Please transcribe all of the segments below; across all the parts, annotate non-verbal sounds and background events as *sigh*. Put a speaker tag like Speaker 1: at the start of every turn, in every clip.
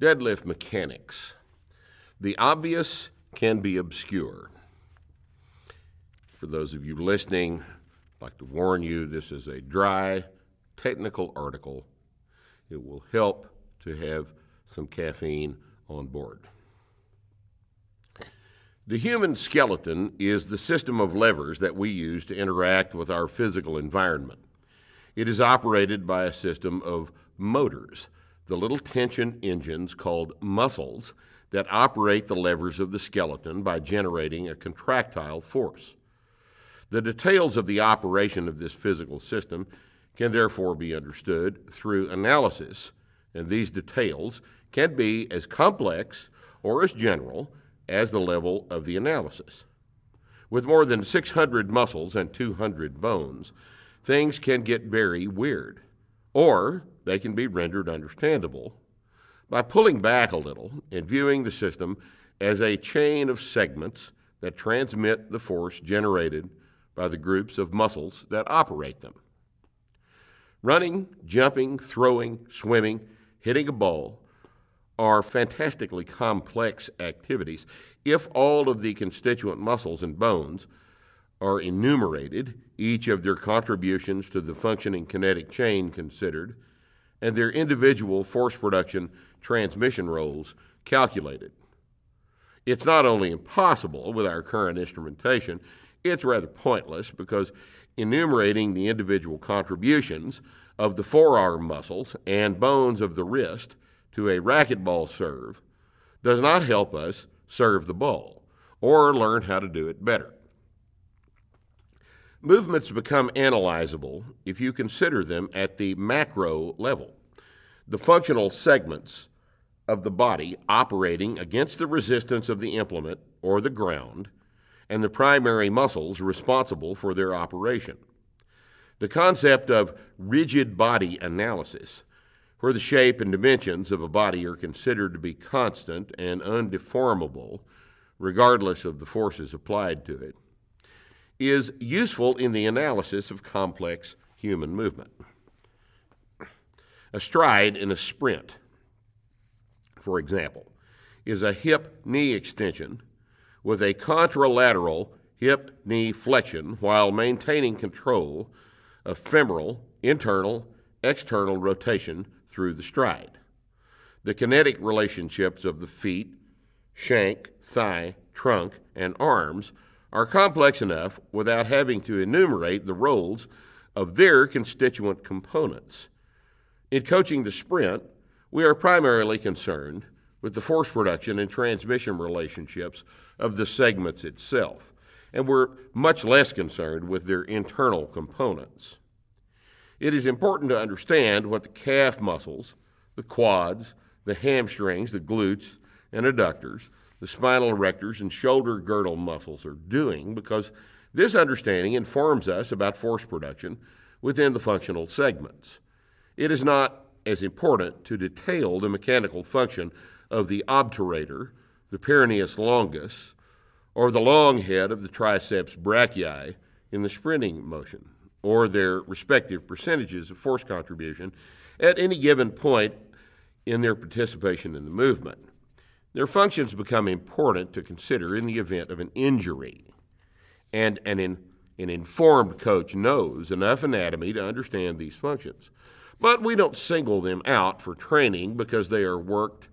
Speaker 1: Deadlift mechanics. The obvious can be obscure. For those of you listening, I'd like to warn you this is a dry, technical article. It will help to have some caffeine on board. The human skeleton is the system of levers that we use to interact with our physical environment. It is operated by a system of motors, the little tension engines called muscles that operate the levers of the skeleton by generating a contractile force. The details of the operation of this physical system can therefore be understood through analysis, and these details can be as complex or as general as the level of the analysis. With more than 600 muscles and 200 bones, things can get very weird, or they can be rendered understandable by pulling back a little and viewing the system as a chain of segments that transmit the force generated by the groups of muscles that operate them. Running, jumping, throwing, swimming, hitting a ball are fantastically complex activities if all of the constituent muscles and bones are enumerated, each of their contributions to the functioning kinetic chain considered, and their individual force production transmission roles calculated. It's not only impossible with our current instrumentation, it's rather pointless because enumerating the individual contributions of the forearm muscles and bones of the wrist to a racquetball serve does not help us serve the ball or learn how to do it better. Movements become analyzable if you consider them at the macro level. The functional segments of the body operating against the resistance of the implement or the ground, and the primary muscles responsible for their operation. The concept of rigid body analysis, where the shape and dimensions of a body are considered to be constant and undeformable, regardless of the forces applied to it, is useful in the analysis of complex human movement. A stride in a sprint, for example, is a hip knee extension with a contralateral hip knee flexion while maintaining control of femoral, internal, external rotation through the stride. The kinetic relationships of the feet, shank, thigh, trunk, and arms are complex enough without having to enumerate the roles of their constituent components. In coaching the sprint, we are primarily concerned with the force production and transmission relationships of the segments itself, and we're much less concerned with their internal components. It is important to understand what the calf muscles, the quads, the hamstrings, the glutes, and adductors the spinal erectors and shoulder girdle muscles are doing because this understanding informs us about force production within the functional segments. It is not as important to detail the mechanical function of the obturator, the peroneus longus, or the long head of the triceps brachii in the sprinting motion, or their respective percentages of force contribution at any given point in their participation in the movement. Their functions become important to consider in the event of an injury. And an, in, an informed coach knows enough anatomy to understand these functions. But we don't single them out for training because they are worked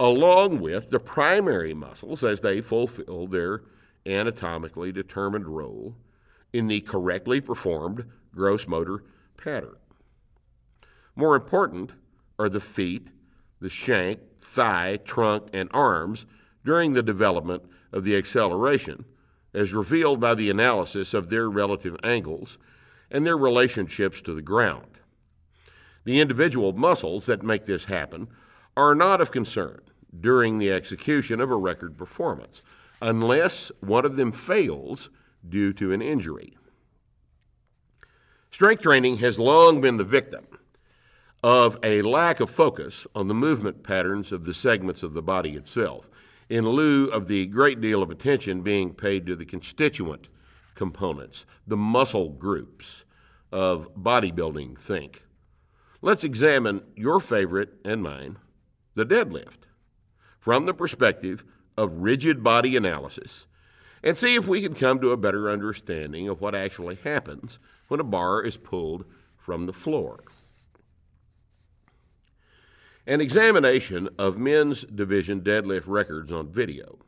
Speaker 1: along with the primary muscles as they fulfill their anatomically determined role in the correctly performed gross motor pattern. More important are the feet the shank, thigh, trunk, and arms during the development of the acceleration, as revealed by the analysis of their relative angles and their relationships to the ground. The individual muscles that make this happen are not of concern during the execution of a record performance, unless one of them fails due to an injury. Strength training has long been the victim of a lack of focus on the movement patterns of the segments of the body itself, in lieu of the great deal of attention being paid to the constituent components, the muscle groups of bodybuilding think. Let's examine your favorite and mine, the deadlift from the perspective of rigid body analysis and see if we can come to a better understanding of what actually happens when a bar is pulled from the floor. An examination of men's division deadlift records on video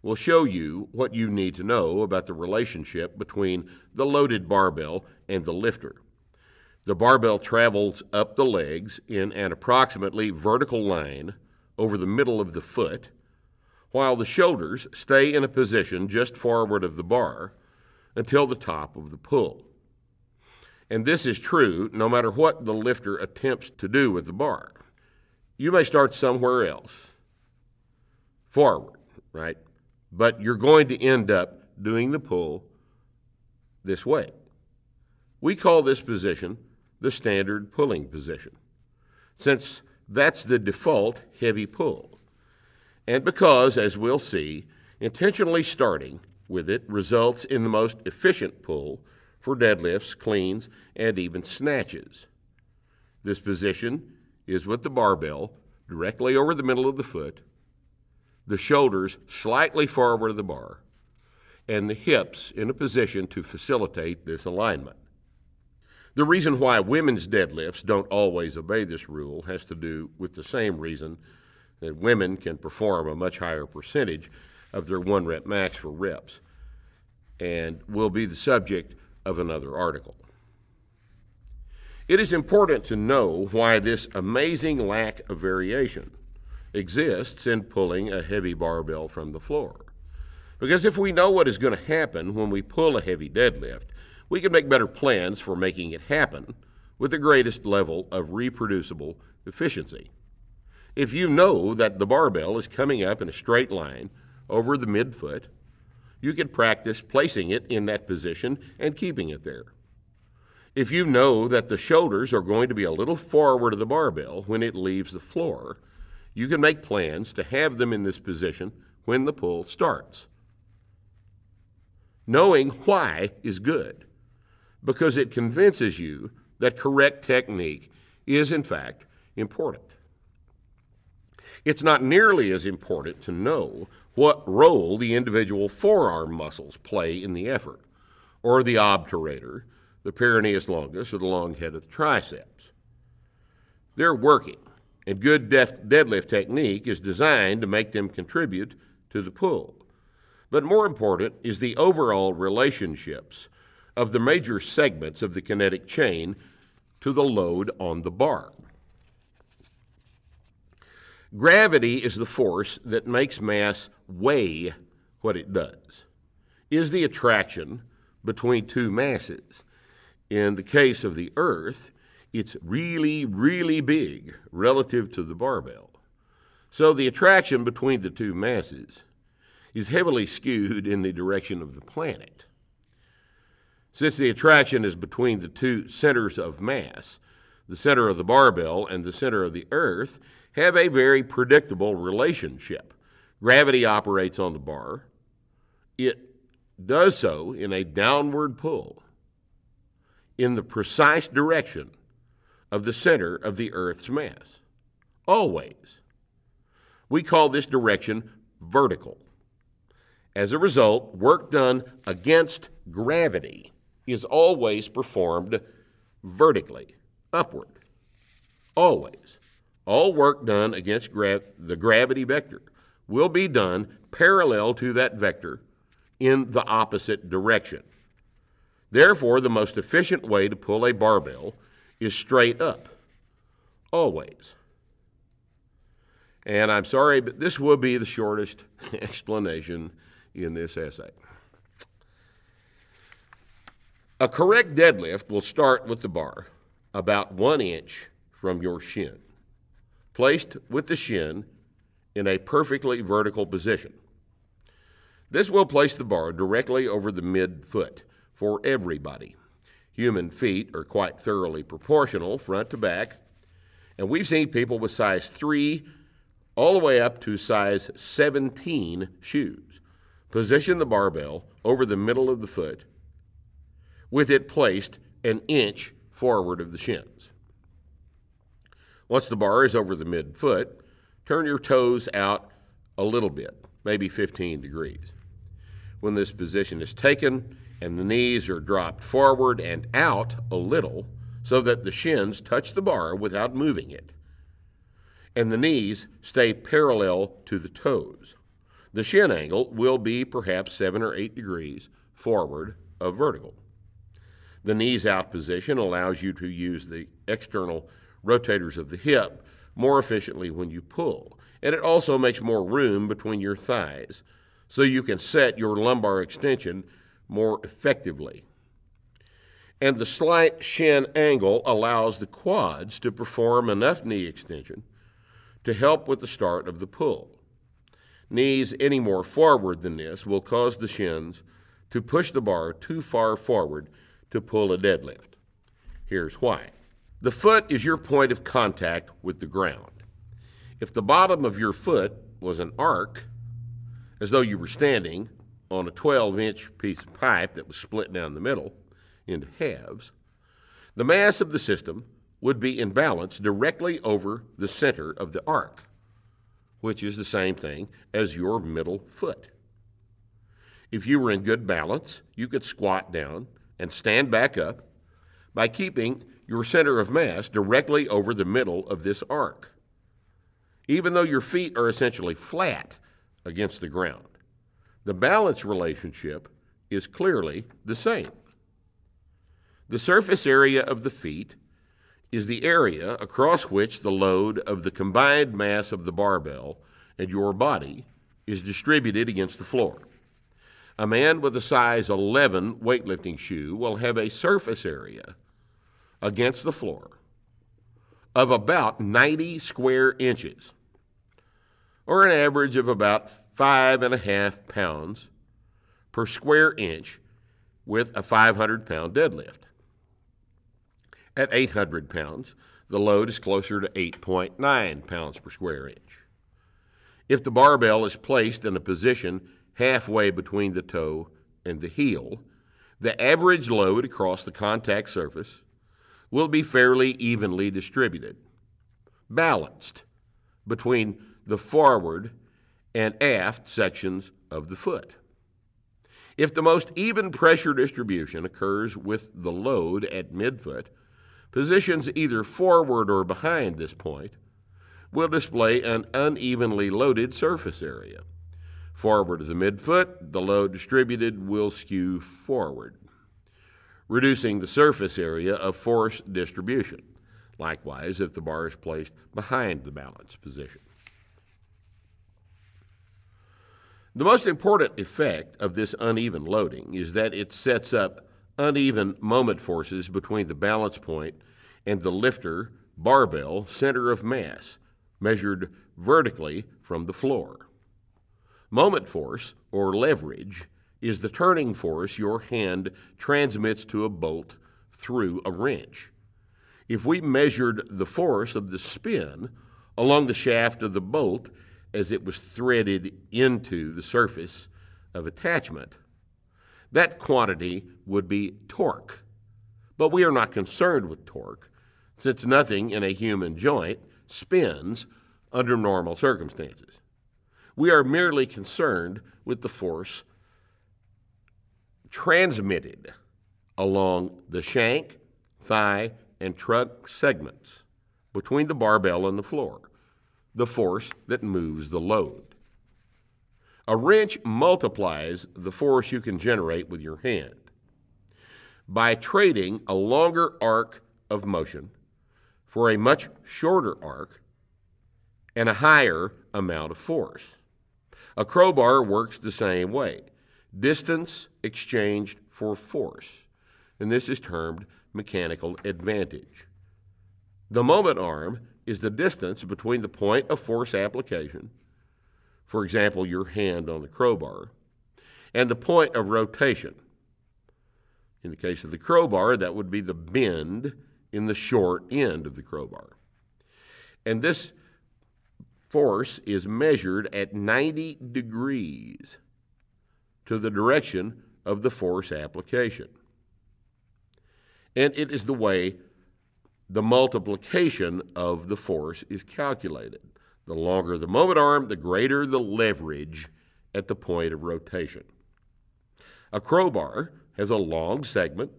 Speaker 1: will show you what you need to know about the relationship between the loaded barbell and the lifter. The barbell travels up the legs in an approximately vertical line over the middle of the foot, while the shoulders stay in a position just forward of the bar until the top of the pull. And this is true no matter what the lifter attempts to do with the bar. You may start somewhere else, forward, right? But you're going to end up doing the pull this way. We call this position the standard pulling position, since that's the default heavy pull. And because, as we'll see, intentionally starting with it results in the most efficient pull for deadlifts, cleans, and even snatches. This position is with the barbell directly over the middle of the foot, the shoulders slightly forward of the bar, and the hips in a position to facilitate this alignment. The reason why women's deadlifts don't always obey this rule has to do with the same reason that women can perform a much higher percentage of their one rep max for reps, and will be the subject of another article. It is important to know why this amazing lack of variation exists in pulling a heavy barbell from the floor. Because if we know what is going to happen when we pull a heavy deadlift, we can make better plans for making it happen with the greatest level of reproducible efficiency. If you know that the barbell is coming up in a straight line over the midfoot, you can practice placing it in that position and keeping it there. If you know that the shoulders are going to be a little forward of the barbell when it leaves the floor, you can make plans to have them in this position when the pull starts. Knowing why is good because it convinces you that correct technique is, in fact, important. It's not nearly as important to know what role the individual forearm muscles play in the effort, or the obturator, the peroneus longus, or the long head of the triceps. They're working, and good deadlift technique is designed to make them contribute to the pull. But more important is the overall relationships of the major segments of the kinetic chain to the load on the bar. Gravity is the force that makes mass weigh what it does, is the attraction between two masses. In the case of the Earth, it's really, really big relative to the barbell. So the attraction between the two masses is heavily skewed in the direction of the planet. Since the attraction is between the two centers of mass, the center of the barbell and the center of the earth have a very predictable relationship. Gravity operates on the bar. It does so in a downward pull in the precise direction of the center of the Earth's mass. Always. We call this direction vertical. As a result, work done against gravity is always performed vertically, upward. Always. All work done against gra- the gravity vector will be done parallel to that vector in the opposite direction. Therefore, the most efficient way to pull a barbell is straight up, always. And I'm sorry, but this will be the shortest *laughs* explanation in this essay. A correct deadlift will start with the bar about one inch from your shin, placed with the shin in a perfectly vertical position. This will place the bar directly over the midfoot for everybody. Human feet are quite thoroughly proportional front to back, and we've seen people with size 3 all the way up to size 17 shoes position the barbell over the middle of the foot with it placed an inch forward of the shins. Once the bar is over the midfoot, Turn your toes out a little bit, maybe 15 degrees. When this position is taken and the knees are dropped forward and out a little so that the shins touch the bar without moving it, and the knees stay parallel to the toes. The shin angle will be perhaps 7 or 8 degrees forward of vertical. The knees out position allows you to use the external rotators of the hip more efficiently when you pull, and it also makes more room between your thighs so you can set your lumbar extension more effectively. And the slight shin angle allows the quads to perform enough knee extension to help with the start of the pull. Knees any more forward than this will cause the shins to push the bar too far forward to pull a deadlift. Here's why. The foot is your point of contact with the ground. If the bottom of your foot was an arc, as though you were standing on a 12 inch piece of pipe that was split down the middle into halves, the mass of the system would be in balance directly over the center of the arc, which is the same thing as your middle foot. If you were in good balance, you could squat down and stand back up by keeping your center of mass directly over the middle of this arc, even though your feet are essentially flat against the ground. The balance relationship is clearly the same. The surface area of the feet is the area across which the load of the combined mass of the barbell and your body is distributed against the floor. A man with a size 11 weightlifting shoe will have a surface area against the floor of about 90 square inches, or an average of about five and a half pounds per square inch with a 500 pound deadlift. At 800 pounds, the load is closer to 8.9 pounds per square inch. If the barbell is placed in a position halfway between the toe and the heel, the average load across the contact surface will be fairly evenly distributed, balanced between the forward and aft sections of the foot. If the most even pressure distribution occurs with the load at midfoot, positions either forward or behind this point will display an unevenly loaded surface area. Forward of the midfoot, the load distributed will skew forward, reducing the surface area of force distribution. Likewise, if the bar is placed behind the balance position. The most important effect of this uneven loading is that it sets up uneven moment forces between the balance point and the lifter barbell center of mass, measured vertically from the floor. Moment force, or leverage, is the turning force your hand transmits to a bolt through a wrench. If we measured the force of the spin along the shaft of the bolt as it was threaded into the surface of attachment, that quantity would be torque. But we are not concerned with torque, since nothing in a human joint spins under normal circumstances. We are merely concerned with the force transmitted along the shank, thigh, and trunk segments between the barbell and the floor, the force that moves the load. A wrench multiplies the force you can generate with your hand. By trading a longer arc of motion for a much shorter arc and a higher amount of force. A crowbar works the same way distance exchanged for force, and this is termed mechanical advantage. The moment arm is the distance between the point of force application, for example, your hand on the crowbar, and the point of rotation. In the case of the crowbar, that would be the bend in the short end of the crowbar. And this force is measured at 90 degrees to the direction of the force application. And it is the way the multiplication of the force is calculated. The longer the moment arm, the greater the leverage at the point of rotation. A crowbar has a long segment,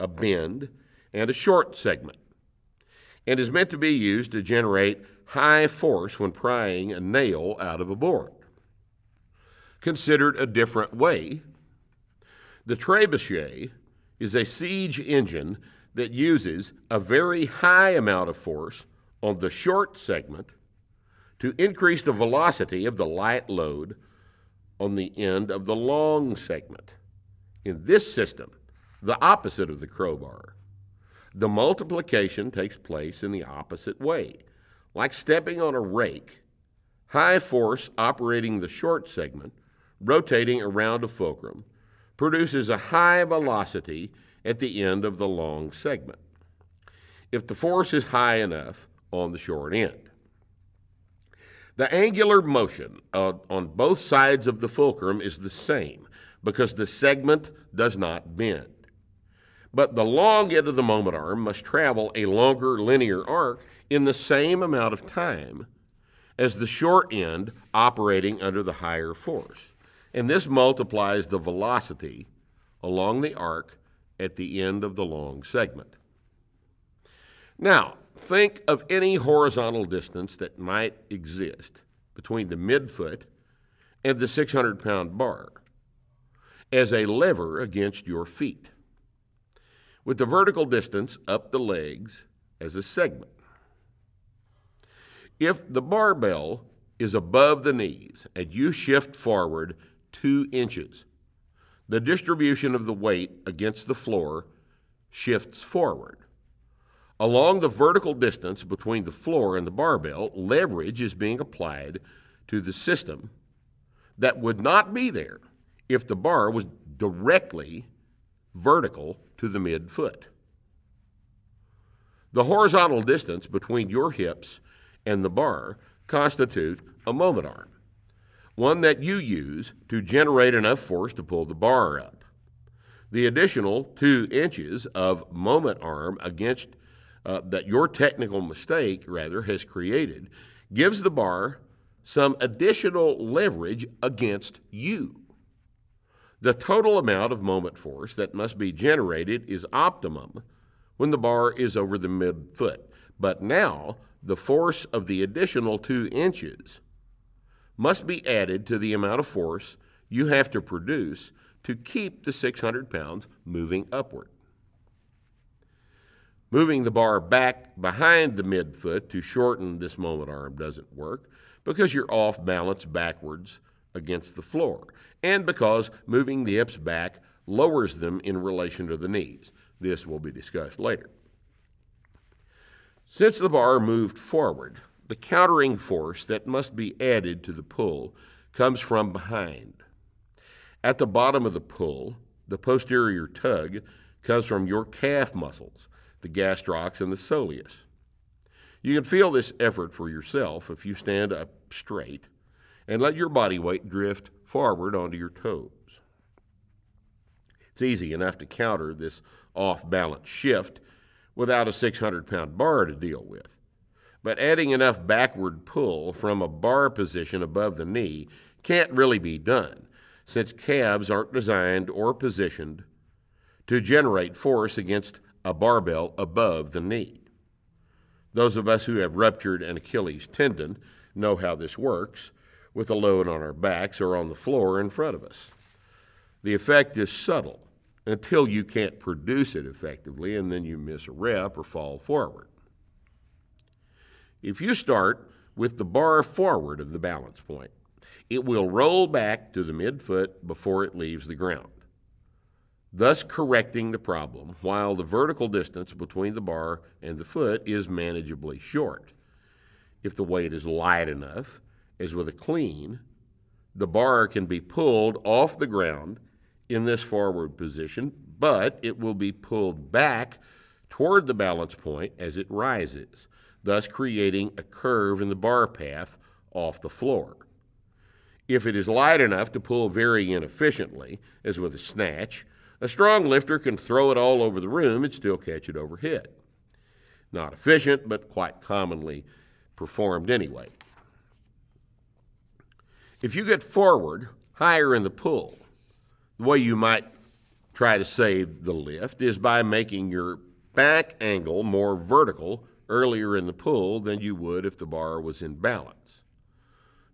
Speaker 1: a bend, and a short segment, and is meant to be used to generate high force when prying a nail out of a board. Considered a different way, the trebuchet is a siege engine that uses a very high amount of force on the short segment to increase the velocity of the light load on the end of the long segment. In this system, the opposite of the crowbar, the multiplication takes place in the opposite way. Like stepping on a rake, high force operating the short segment, rotating around a fulcrum, produces a high velocity at the end of the long segment. If the force is high enough on the short end, the angular motion uh, on both sides of the fulcrum is the same because the segment does not bend. But the long end of the moment arm must travel a longer linear arc in the same amount of time as the short end operating under the higher force. And this multiplies the velocity along the arc at the end of the long segment. Now, think of any horizontal distance that might exist between the midfoot and the 600 pound bar as a lever against your feet, with the vertical distance up the legs as a segment. If the barbell is above the knees and you shift forward two inches, the distribution of the weight against the floor shifts forward. Along the vertical distance between the floor and the barbell, leverage is being applied to the system that would not be there if the bar was directly vertical to the midfoot. The horizontal distance between your hips and the bar constitute a moment arm, one that you use to generate enough force to pull the bar up. The additional two inches of moment arm against uh, that your technical mistake, rather, has created gives the bar some additional leverage against you. The total amount of moment force that must be generated is optimum when the bar is over the midfoot. But now, the force of the additional two inches must be added to the amount of force you have to produce to keep the 600 pounds moving upward. Moving the bar back behind the midfoot to shorten this moment arm doesn't work because you're off balance backwards against the floor, and because moving the hips back lowers them in relation to the knees. This will be discussed later. Since the bar moved forward, the countering force that must be added to the pull comes from behind. At the bottom of the pull, the posterior tug comes from your calf muscles the gastrocs, and the soleus. You can feel this effort for yourself if you stand up straight and let your body weight drift forward onto your toes. It's easy enough to counter this off balance shift without a 600 pound bar to deal with. But adding enough backward pull from a bar position above the knee can't really be done, since calves aren't designed or positioned to generate force against a barbell above the knee. Those of us who have ruptured an Achilles tendon know how this works with a load on our backs or on the floor in front of us. The effect is subtle until you can't produce it effectively and then you miss a rep or fall forward. If you start with the bar forward of the balance point, it will roll back to the midfoot before it leaves the ground thus correcting the problem while the vertical distance between the bar and the foot is manageably short. If the weight is light enough, as with a clean, the bar can be pulled off the ground in this forward position, but it will be pulled back toward the balance point as it rises, thus creating a curve in the bar path off the floor. If it is light enough to pull very inefficiently, as with a snatch, a strong lifter can throw it all over the room and still catch it overhead. Not efficient, but quite commonly performed anyway. If you get forward higher in the pull, the way you might try to save the lift is by making your back angle more vertical earlier in the pull than you would if the bar was in balance.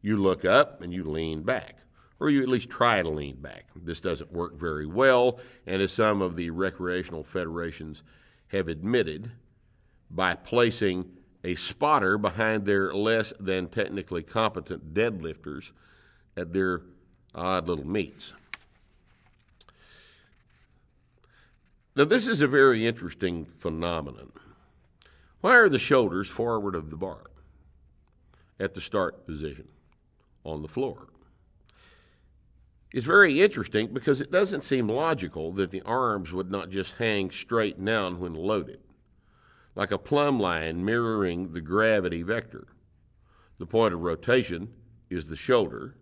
Speaker 1: You look up and you lean back, or you at least try to lean back. This doesn't work very well, and as some of the recreational federations have admitted, by placing a spotter behind their less than technically competent deadlifters at their odd little meets. Now, this is a very interesting phenomenon. Why are the shoulders forward of the bar at the start position on the floor? It's very interesting because it doesn't seem logical that the arms would not just hang straight down when loaded, like a plumb line mirroring the gravity vector. The point of rotation is the shoulder,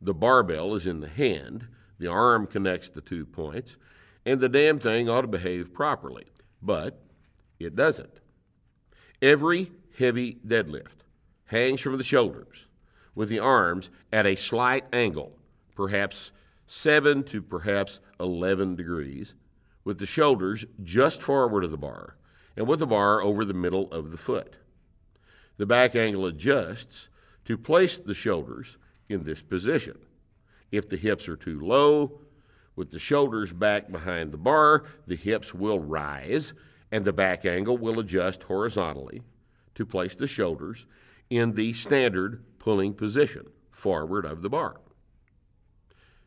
Speaker 1: the barbell is in the hand, the arm connects the two points, and the damn thing ought to behave properly. But it doesn't. Every heavy deadlift hangs from the shoulders with the arms at a slight angle, perhaps 7 to perhaps 11 degrees, with the shoulders just forward of the bar and with the bar over the middle of the foot. The back angle adjusts to place the shoulders in this position. If the hips are too low, with the shoulders back behind the bar, the hips will rise and the back angle will adjust horizontally to place the shoulders in the standard pulling position forward of the bar.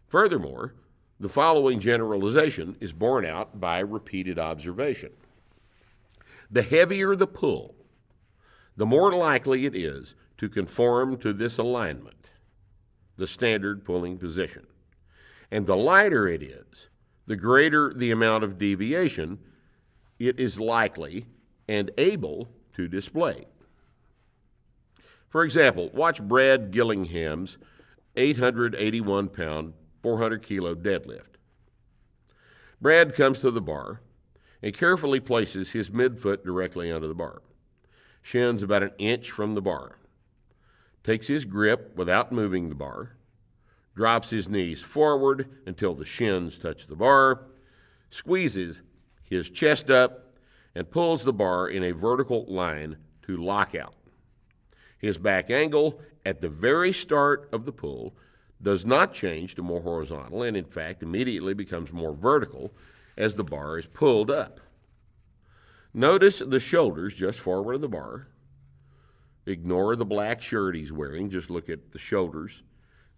Speaker 1: Furthermore, the following generalization is borne out by repeated observation. The heavier the pull, the more likely it is to conform to this alignment, the standard pulling position. And the lighter it is, the greater the amount of deviation it is likely and able to display. For example, watch Brad Gillingham's 881 pound, 400 kilo deadlift. Brad comes to the bar and carefully places his midfoot directly under the bar, shins about an inch from the bar, takes his grip without moving the bar, drops his knees forward until the shins touch the bar, squeezes his chest up, and pulls the bar in a vertical line to lockout. His back angle at the very start of the pull does not change to more horizontal and, in fact, immediately becomes more vertical as the bar is pulled up. Notice the shoulders just forward of the bar. Ignore the black shirt he's wearing, just look at the shoulders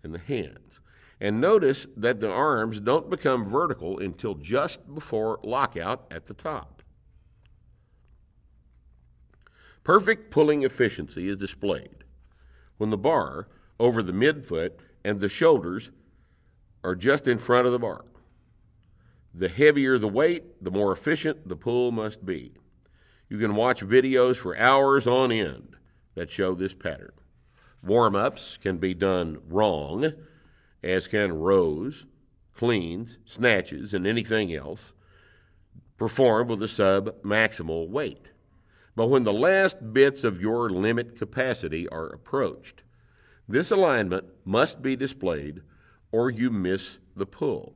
Speaker 1: and the hands. And notice that the arms don't become vertical until just before lockout at the top. Perfect pulling efficiency is displayed when the bar over the midfoot and the shoulders are just in front of the bar. The heavier the weight, the more efficient the pull must be. You can watch videos for hours on end that show this pattern. Warm ups can be done wrong as can rows, cleans, snatches, and anything else, performed with a sub maximal weight. But when the last bits of your limit capacity are approached, this alignment must be displayed or you miss the pull.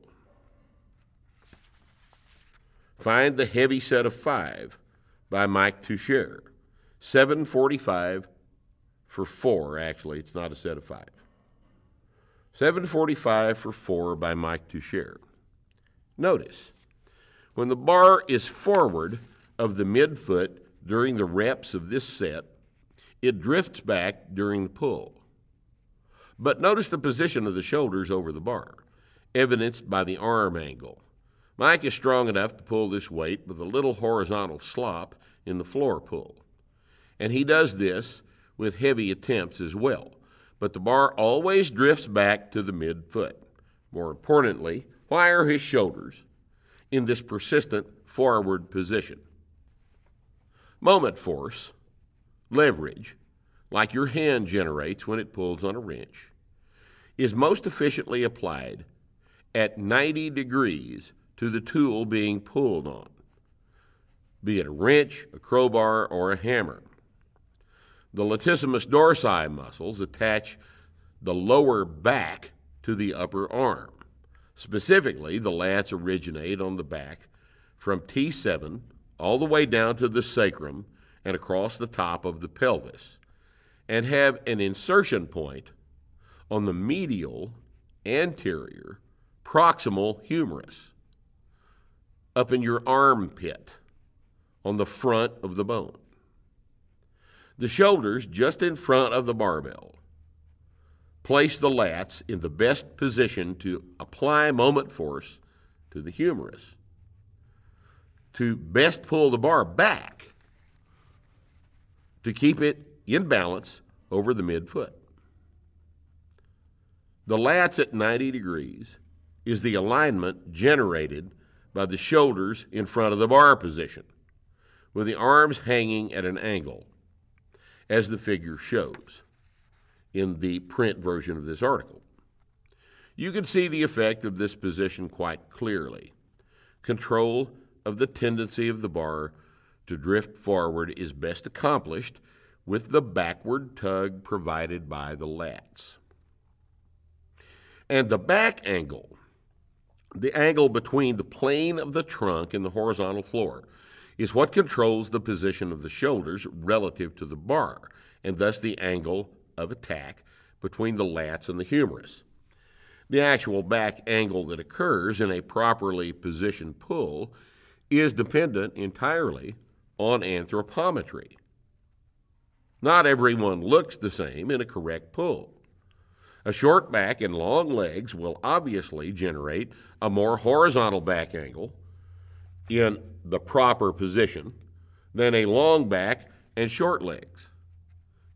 Speaker 1: Find the heavy set of five by Mike Tuchscherer. 745 for four, actually. It's not a set of five. 745 for 4 by Mike Tuchscherer. Notice, when the bar is forward of the midfoot during the reps of this set, it drifts back during the pull. But notice the position of the shoulders over the bar, evidenced by the arm angle. Mike is strong enough to pull this weight with a little horizontal slop in the floor pull. And he does this with heavy attempts as well but the bar always drifts back to the midfoot. More importantly, why are his shoulders in this persistent forward position? Moment force, leverage, like your hand generates when it pulls on a wrench, is most efficiently applied at 90 degrees to the tool being pulled on, be it a wrench, a crowbar, or a hammer. The latissimus dorsi muscles attach the lower back to the upper arm. Specifically, the lats originate on the back from T7 all the way down to the sacrum and across the top of the pelvis, and have an insertion point on the medial anterior proximal humerus up in your armpit on the front of the bone. The shoulders just in front of the barbell. Place the lats in the best position to apply moment force to the humerus. To best pull the bar back to keep it in balance over the midfoot. The lats at 90 degrees is the alignment generated by the shoulders in front of the bar position, with the arms hanging at an angle, as the figure shows in the print version of this article. You can see the effect of this position quite clearly. Control of the tendency of the bar to drift forward is best accomplished with the backward tug provided by the lats. And the back angle, the angle between the plane of the trunk and the horizontal floor, is what controls the position of the shoulders relative to the bar, and thus the angle of attack between the lats and the humerus. The actual back angle that occurs in a properly positioned pull is dependent entirely on anthropometry. Not everyone looks the same in a correct pull. A short back and long legs will obviously generate a more horizontal back angle in the proper position than a long back and short legs.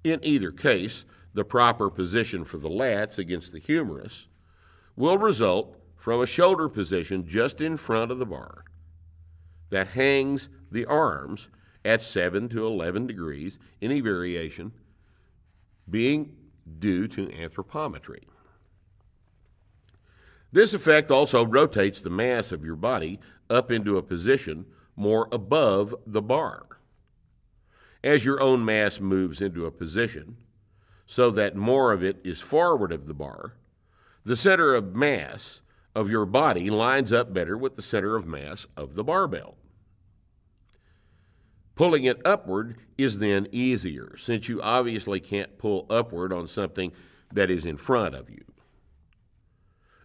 Speaker 1: In either case, the proper position for the lats against the humerus will result from a shoulder position just in front of the bar that hangs the arms at 7 to 11 degrees, any variation being due to anthropometry. This effect also rotates the mass of your body up into a position more above the bar. As your own mass moves into a position so that more of it is forward of the bar, the center of mass of your body lines up better with the center of mass of the barbell. Pulling it upward is then easier, since you obviously can't pull upward on something that is in front of you.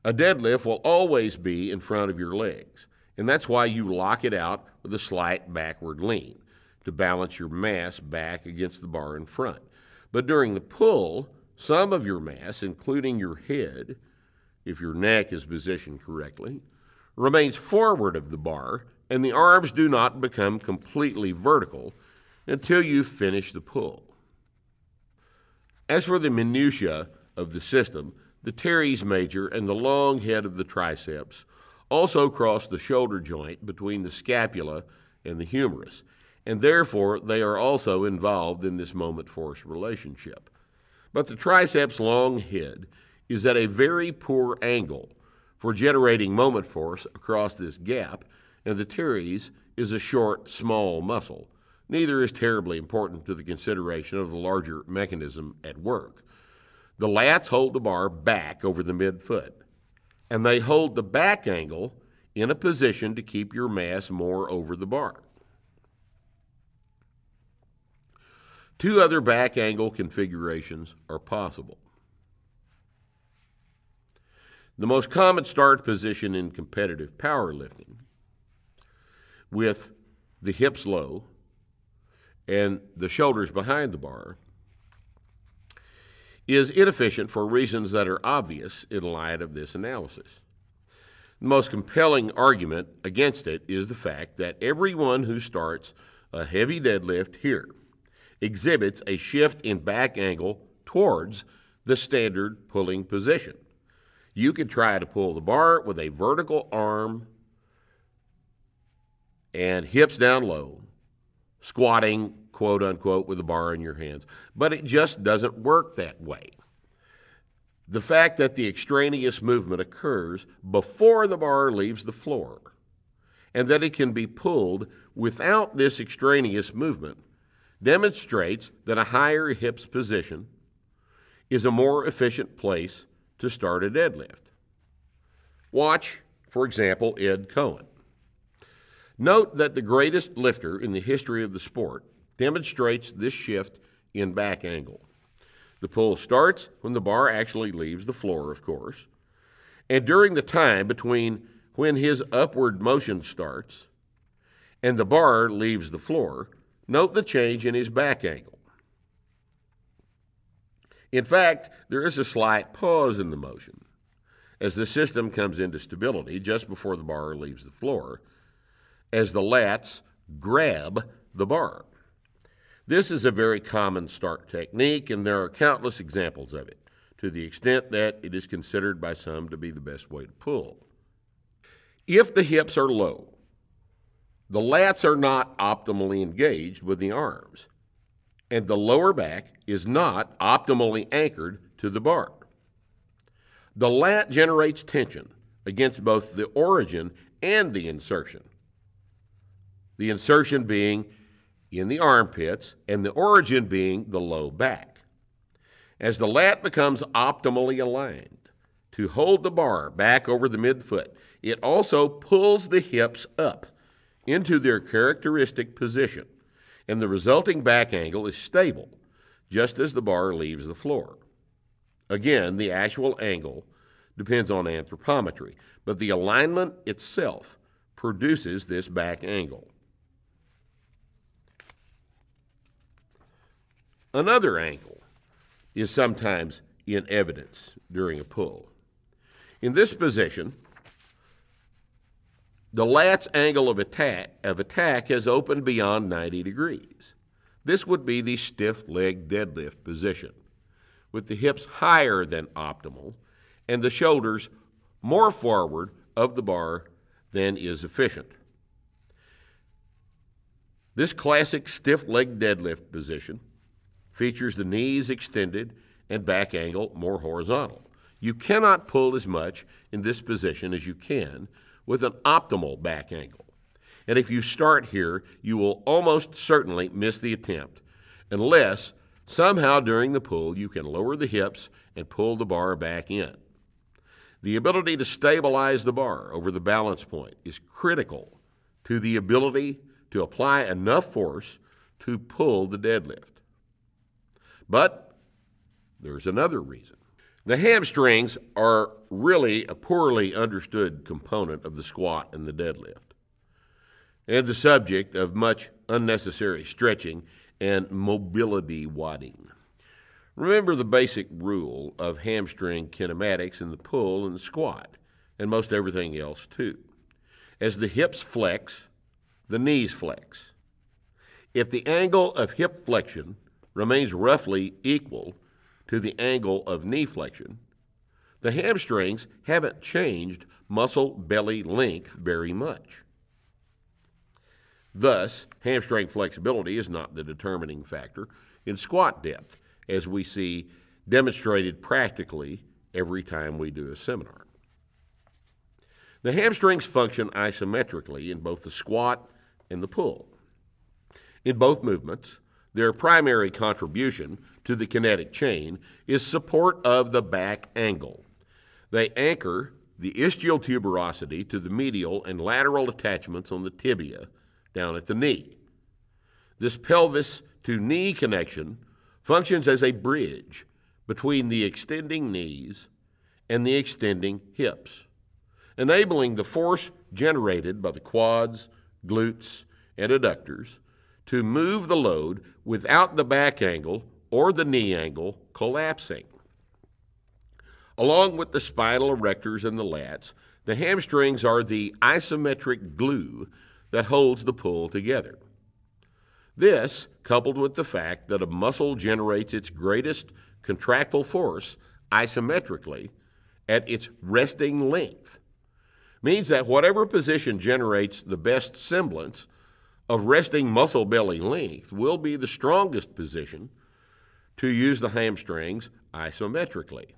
Speaker 1: A deadlift will always be in front of your legs, and that's why you lock it out with a slight backward lean to balance your mass back against the bar in front. But during the pull, some of your mass, including your head, if your neck is positioned correctly, remains forward of the bar and the arms do not become completely vertical until you finish the pull. As for the minutiae of the system, the teres major and the long head of the triceps also cross the shoulder joint between the scapula and the humerus, and therefore they are also involved in this moment force relationship. But the triceps long head is at a very poor angle for generating moment force across this gap and the teres is a short, small muscle. Neither is terribly important to the consideration of the larger mechanism at work. The lats hold the bar back over the midfoot, and they hold the back angle in a position to keep your mass more over the bar. Two other back angle configurations are possible. The most common start position in competitive powerlifting with the hips low and the shoulders behind the bar is inefficient for reasons that are obvious in light of this analysis. The most compelling argument against it is the fact that everyone who starts a heavy deadlift here exhibits a shift in back angle towards the standard pulling position. You could try to pull the bar with a vertical arm and hips down low, squatting, quote unquote, with a bar in your hands. But it just doesn't work that way. The fact that the extraneous movement occurs before the bar leaves the floor and that it can be pulled without this extraneous movement demonstrates that a higher hips position is a more efficient place to start a deadlift. Watch, for example, Ed Coan. Note that the greatest lifter in the history of the sport demonstrates this shift in back angle. The pull starts when the bar actually leaves the floor, of course, and during the time between when his upward motion starts and the bar leaves the floor, note the change in his back angle. In fact, there is a slight pause in the motion as the system comes into stability just before the bar leaves the floor, as the lats grab the bar. This is a very common start technique, and there are countless examples of it, to the extent that it is considered by some to be the best way to pull. If the hips are low, the lats are not optimally engaged with the arms, and the lower back is not optimally anchored to the bar. The lat generates tension against both the origin and the insertion. The insertion being in the armpits and the origin being the low back. As the lat becomes optimally aligned to hold the bar back over the midfoot, it also pulls the hips up into their characteristic position, and the resulting back angle is stable just as the bar leaves the floor. Again, the actual angle depends on anthropometry, but the alignment itself produces this back angle. Another angle is sometimes in evidence during a pull. In this position, the lat's angle of attack, of attack has opened beyond 90 degrees. This would be the stiff leg deadlift position, with the hips higher than optimal and the shoulders more forward of the bar than is efficient. This classic stiff leg deadlift position features the knees extended and back angle more horizontal. You cannot pull as much in this position as you can with an optimal back angle. And if you start here, you will almost certainly miss the attempt, unless somehow during the pull you can lower the hips and pull the bar back in. The ability to stabilize the bar over the balance point is critical to the ability to apply enough force to pull the deadlift. But there's another reason. The hamstrings are really a poorly understood component of the squat and the deadlift, and the subject of much unnecessary stretching and mobility wadding. Remember the basic rule of hamstring kinematics in the pull and the squat, and most everything else too. As the hips flex, the knees flex. If the angle of hip flexion remains roughly equal to the angle of knee flexion, the hamstrings haven't changed muscle belly length very much. Thus, hamstring flexibility is not the determining factor in squat depth, as we see demonstrated practically every time we do a seminar. The hamstrings function isometrically in both the squat and the pull. In both movements, their primary contribution to the kinetic chain is support of the back angle. They anchor the ischial tuberosity to the medial and lateral attachments on the tibia down at the knee. This pelvis to knee connection functions as a bridge between the extending knees and the extending hips, enabling the force generated by the quads, glutes, and adductors to move the load without the back angle or the knee angle collapsing. Along with the spinal erectors and the lats, the hamstrings are the isometric glue that holds the pull together. This, coupled with the fact that a muscle generates its greatest contractile force isometrically at its resting length, means that whatever position generates the best semblance of resting muscle belly length will be the strongest position to use the hamstrings isometrically.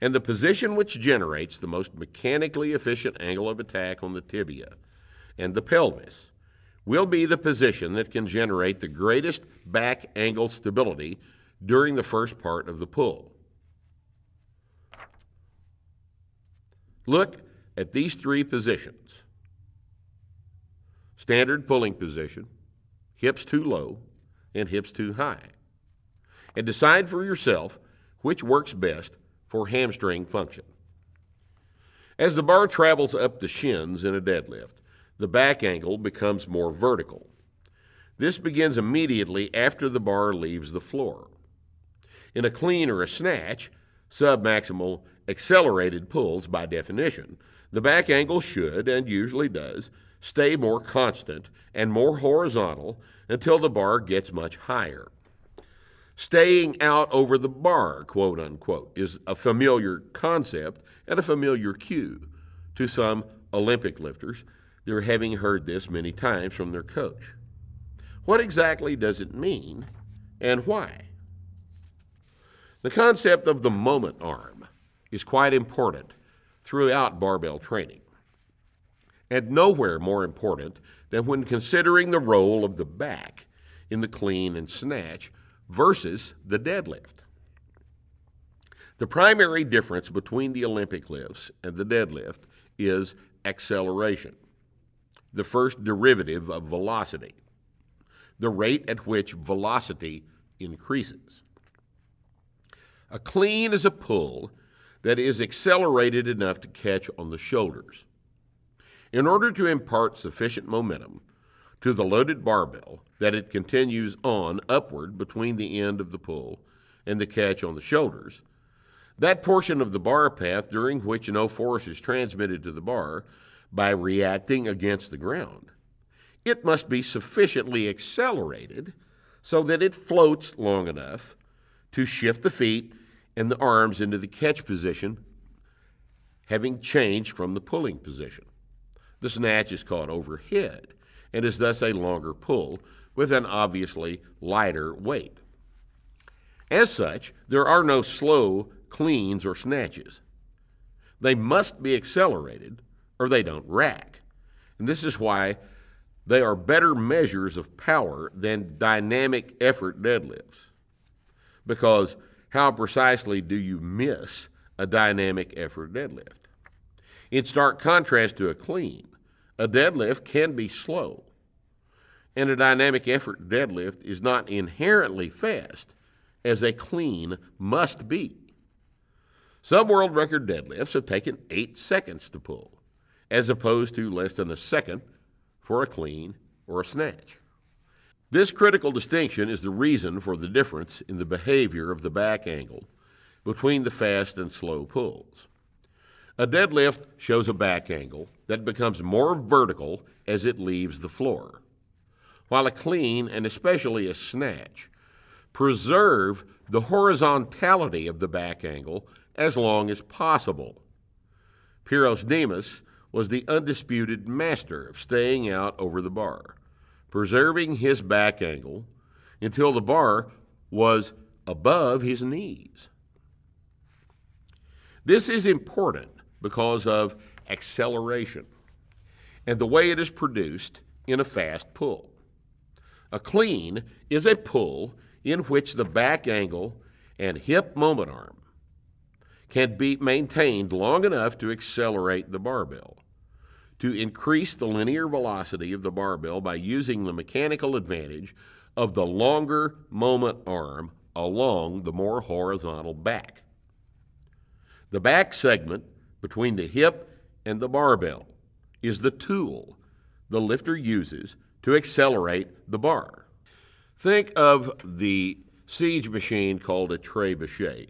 Speaker 1: And the position which generates the most mechanically efficient angle of attack on the tibia and the pelvis will be the position that can generate the greatest back angle stability during the first part of the pull. Look at these three positions standard pulling position, hips too low, and hips too high. And decide for yourself which works best for hamstring function. As the bar travels up the shins in a deadlift, the back angle becomes more vertical. This begins immediately after the bar leaves the floor. In a clean or a snatch, submaximal accelerated pulls by definition, the back angle should, and usually does, stay more constant and more horizontal until the bar gets much higher. Staying out over the bar, quote unquote, is a familiar concept and a familiar cue to some Olympic lifters. They're having heard this many times from their coach. What exactly does it mean and why? The concept of the moment arm is quite important throughout barbell training, and nowhere more important than when considering the role of the back in the clean and snatch versus the deadlift. The primary difference between the Olympic lifts and the deadlift is acceleration, the first derivative of velocity, the rate at which velocity increases. A clean is a pull that is accelerated enough to catch on the shoulders. In order to impart sufficient momentum to the loaded barbell that it continues on upward between the end of the pull and the catch on the shoulders, that portion of the bar path during which no force is transmitted to the bar by reacting against the ground, it must be sufficiently accelerated so that it floats long enough to shift the feet and the arms into the catch position, having changed from the pulling position. The snatch is caught overhead and is thus a longer pull with an obviously lighter weight. As such, there are no slow cleans or snatches. They must be accelerated or they don't rack. And this is why they are better measures of power than dynamic effort deadlifts. Because how precisely do you miss a dynamic effort deadlift? In stark contrast to a clean, a deadlift can be slow, and a dynamic effort deadlift is not inherently fast, as a clean must be. Some world record deadlifts have taken eight seconds to pull, as opposed to less than a second for a clean or a snatch. This critical distinction is the reason for the difference in the behavior of the back angle between the fast and slow pulls. A deadlift shows a back angle that becomes more vertical as it leaves the floor, while a clean and especially a snatch preserve the horizontality of the back angle as long as possible. Pyrros Dimas was the undisputed master of staying out over the bar preserving his back angle until the bar was above his knees. This is important because of acceleration and the way it is produced in a fast pull. A clean is a pull in which the back angle and hip moment arm can be maintained long enough to accelerate the barbell to increase the linear velocity of the barbell by using the mechanical advantage of the longer moment arm along the more horizontal back. The back segment between the hip and the barbell is the tool the lifter uses to accelerate the bar. Think of the siege machine called a trebuchet.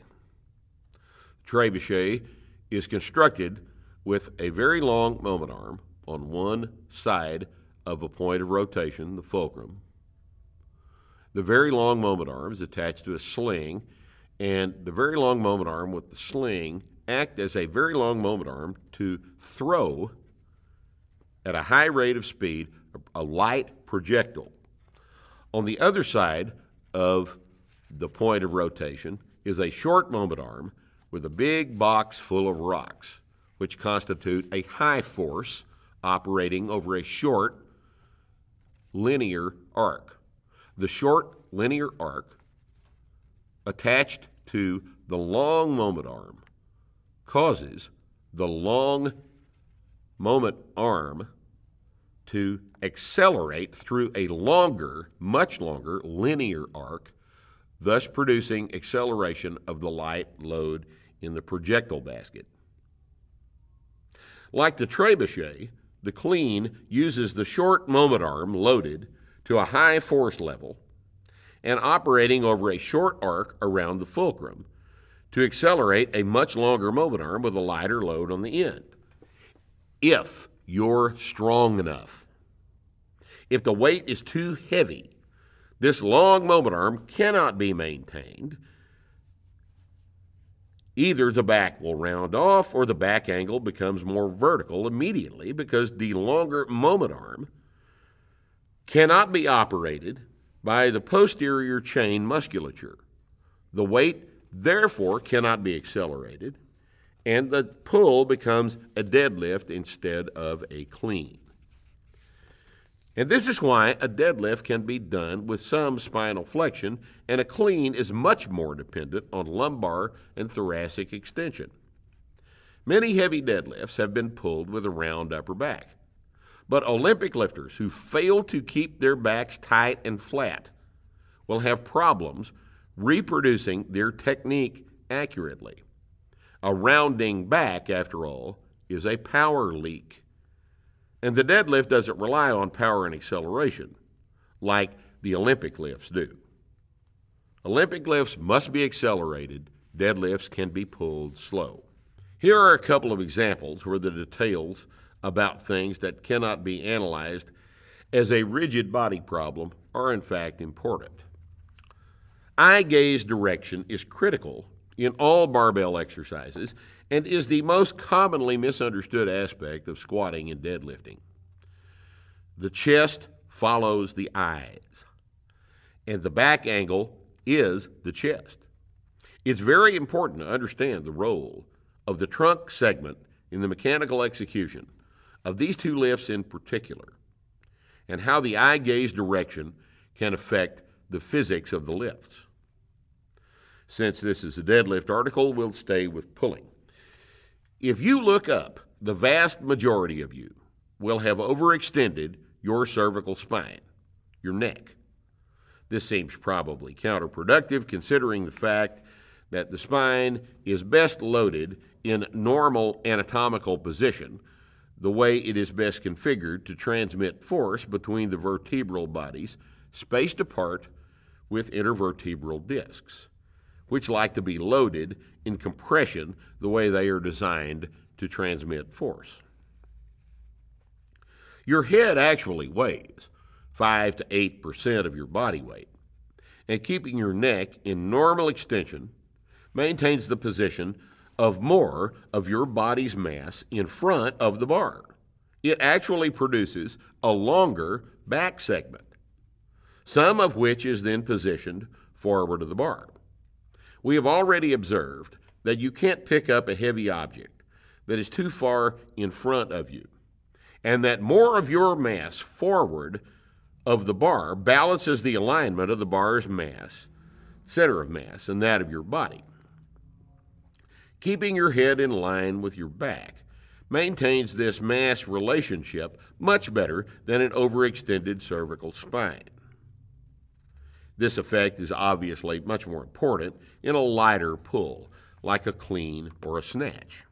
Speaker 1: Trebuchet is constructed with a very long moment arm on one side of a point of rotation, the fulcrum. The very long moment arm is attached to a sling, and the very long moment arm with the sling act as a very long moment arm to throw at a high rate of speed a light projectile. On the other side of the point of rotation is a short moment arm with a big box full of rocks which constitute a high force operating over a short linear arc. The short linear arc attached to the long moment arm causes the long moment arm to accelerate through a longer, much longer linear arc, thus producing acceleration of the light load in the projectile basket. Like the trebuchet, the clean uses the short moment arm loaded to a high force level and operating over a short arc around the fulcrum to accelerate a much longer moment arm with a lighter load on the end. If you're strong enough. If the weight is too heavy, this long moment arm cannot be maintained. Either the back will round off or the back angle becomes more vertical immediately because the longer moment arm cannot be operated by the posterior chain musculature. The weight, therefore, cannot be accelerated and the pull becomes a deadlift instead of a clean. And this is why a deadlift can be done with some spinal flexion, and a clean is much more dependent on lumbar and thoracic extension. Many heavy deadlifts have been pulled with a round upper back. But Olympic lifters who fail to keep their backs tight and flat will have problems reproducing their technique accurately. A rounding back, after all, is a power leak. And the deadlift doesn't rely on power and acceleration like the Olympic lifts do. Olympic lifts must be accelerated, deadlifts can be pulled slow. Here are a couple of examples where the details about things that cannot be analyzed as a rigid body problem are in fact important. Eye gaze direction is critical in all barbell exercises and is the most commonly misunderstood aspect of squatting and deadlifting. The chest follows the eyes, and the back angle is the chest. It's very important to understand the role of the trunk segment in the mechanical execution of these two lifts in particular, and how the eye gaze direction can affect the physics of the lifts. Since this is a deadlift article, we'll stay with pulling. If you look up, the vast majority of you will have overextended your cervical spine, your neck. This seems probably counterproductive considering the fact that the spine is best loaded in normal anatomical position, the way it is best configured to transmit force between the vertebral bodies spaced apart with intervertebral discs which like to be loaded in compression the way they are designed to transmit force. Your head actually weighs 5 to 8% of your body weight, and keeping your neck in normal extension maintains the position of more of your body's mass in front of the bar. It actually produces a longer back segment, some of which is then positioned forward of the bar. We have already observed that you can't pick up a heavy object that is too far in front of you, and that more of your mass forward of the bar balances the alignment of the bar's mass, center of mass, and that of your body. Keeping your head in line with your back maintains this mass relationship much better than an overextended cervical spine. This effect is obviously much more important in a lighter pull, like a clean or a snatch.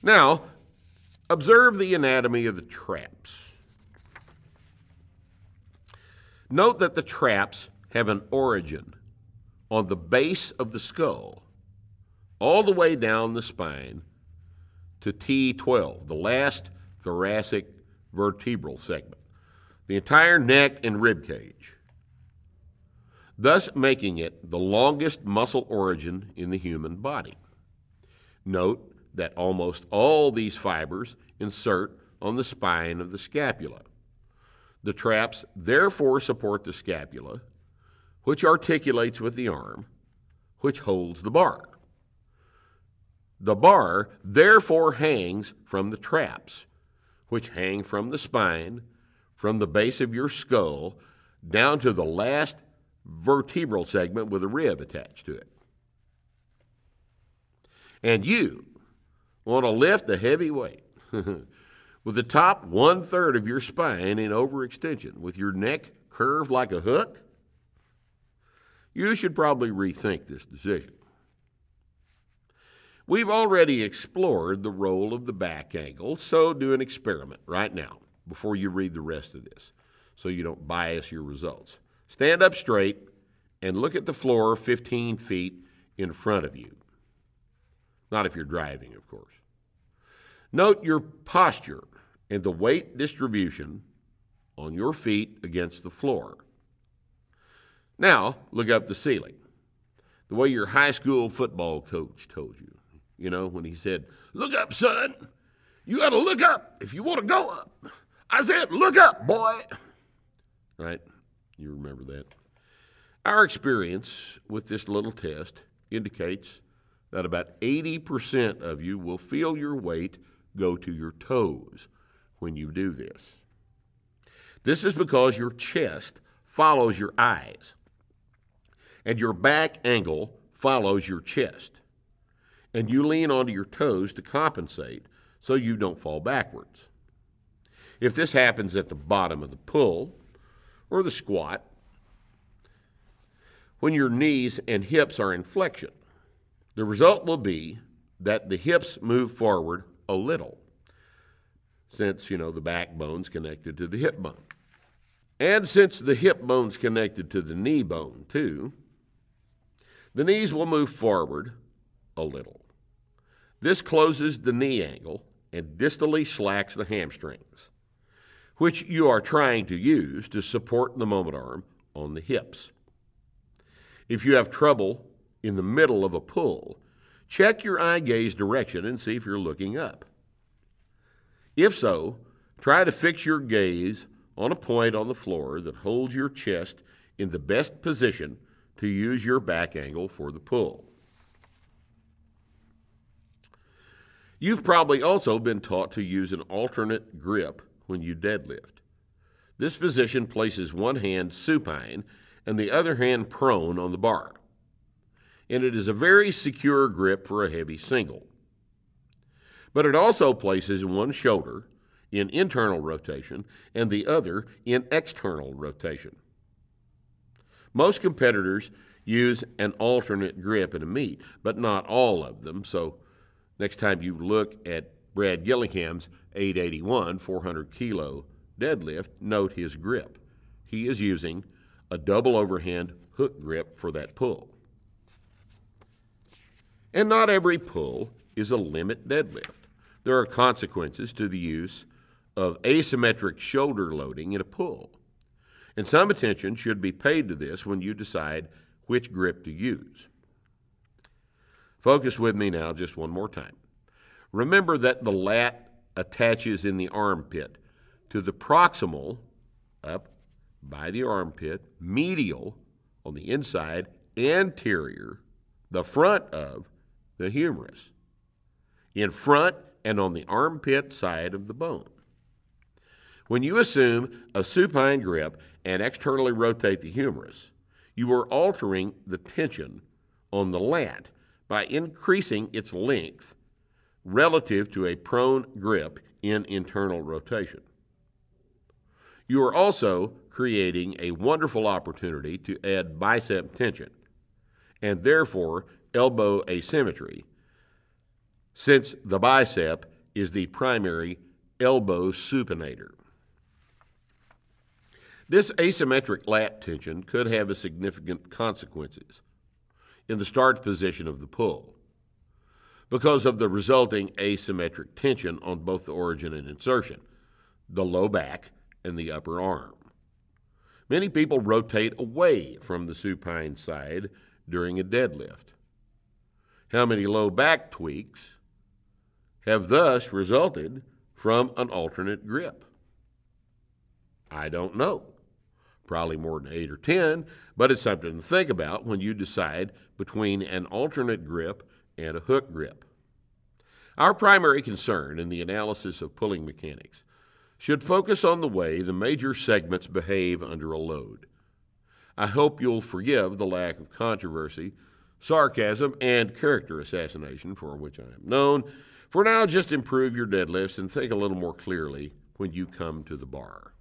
Speaker 1: Now, observe the anatomy of the traps. Note that the traps have an origin on the base of the skull, all the way down the spine to T12, the last thoracic vertebral segment, the entire neck and rib cage thus making it the longest muscle origin in the human body. Note that almost all these fibers insert on the spine of the scapula. The traps therefore support the scapula, which articulates with the arm, which holds the bar. The bar therefore hangs from the traps, which hang from the spine, from the base of your skull, down to the last vertebral segment with a rib attached to it. And you want to lift a heavy weight *laughs* with the top one third of your spine in overextension, with your neck curved like a hook, you should probably rethink this decision. We've already explored the role of the back angle, so do an experiment right now before you read the rest of this so you don't bias your results. Stand up straight and look at the floor 15 feet in front of you. Not if you're driving, of course. Note your posture and the weight distribution on your feet against the floor. Now, look up the ceiling. The way your high school football coach told you, you know, when he said, Look up, son. You got to look up if you want to go up. I said, Look up, boy. Right? You remember that. Our experience with this little test indicates that about 80% of you will feel your weight go to your toes when you do this. This is because your chest follows your eyes, and your back angle follows your chest. And you lean onto your toes to compensate so you don't fall backwards. If this happens at the bottom of the pull or the squat, when your knees and hips are in flexion, the result will be that the hips move forward a little, since, you know, the backbone's connected to the hip bone. And since the hip bone's connected to the knee bone, too, the knees will move forward a little. This closes the knee angle and distally slacks the hamstrings, which you are trying to use to support the moment arm on the hips. If you have trouble in the middle of a pull, check your eye gaze direction and see if you're looking up. If so, try to fix your gaze on a point on the floor that holds your chest in the best position to use your back angle for the pull. You've probably also been taught to use an alternate grip when you deadlift. This position places one hand supine and the other hand prone on the bar. And it is a very secure grip for a heavy single. But it also places one shoulder in internal rotation and the other in external rotation. Most competitors use an alternate grip in a meet, but not all of them. So next time you look at Brad Gillingham's 881 400 kilo deadlift, note his grip. He is using a double overhand hook grip for that pull. And not every pull is a limit deadlift. There are consequences to the use of asymmetric shoulder loading in a pull. And some attention should be paid to this when you decide which grip to use. Focus with me now just one more time. Remember that the lat attaches in the armpit to the proximal, up by the armpit, medial on the inside, anterior, the front of the humerus, in front and on the armpit side of the bone. When you assume a supine grip and externally rotate the humerus, you are altering the tension on the lat by increasing its length relative to a prone grip in internal rotation. You are also creating a wonderful opportunity to add bicep tension and therefore elbow asymmetry, since the bicep is the primary elbow supinator. This asymmetric lat tension could have significant consequences in the start position of the pull because of the resulting asymmetric tension on both the origin and insertion, the low back and the upper arm. Many people rotate away from the supine side during a deadlift. How many low back tweaks have thus resulted from an alternate grip? I don't know probably more than eight or 10, but it's something to think about when you decide between an alternate grip and a hook grip. Our primary concern in the analysis of pulling mechanics should focus on the way the major segments behave under a load. I hope you'll forgive the lack of controversy, sarcasm, and character assassination for which I am known. For now, just improve your deadlifts and think a little more clearly when you come to the bar.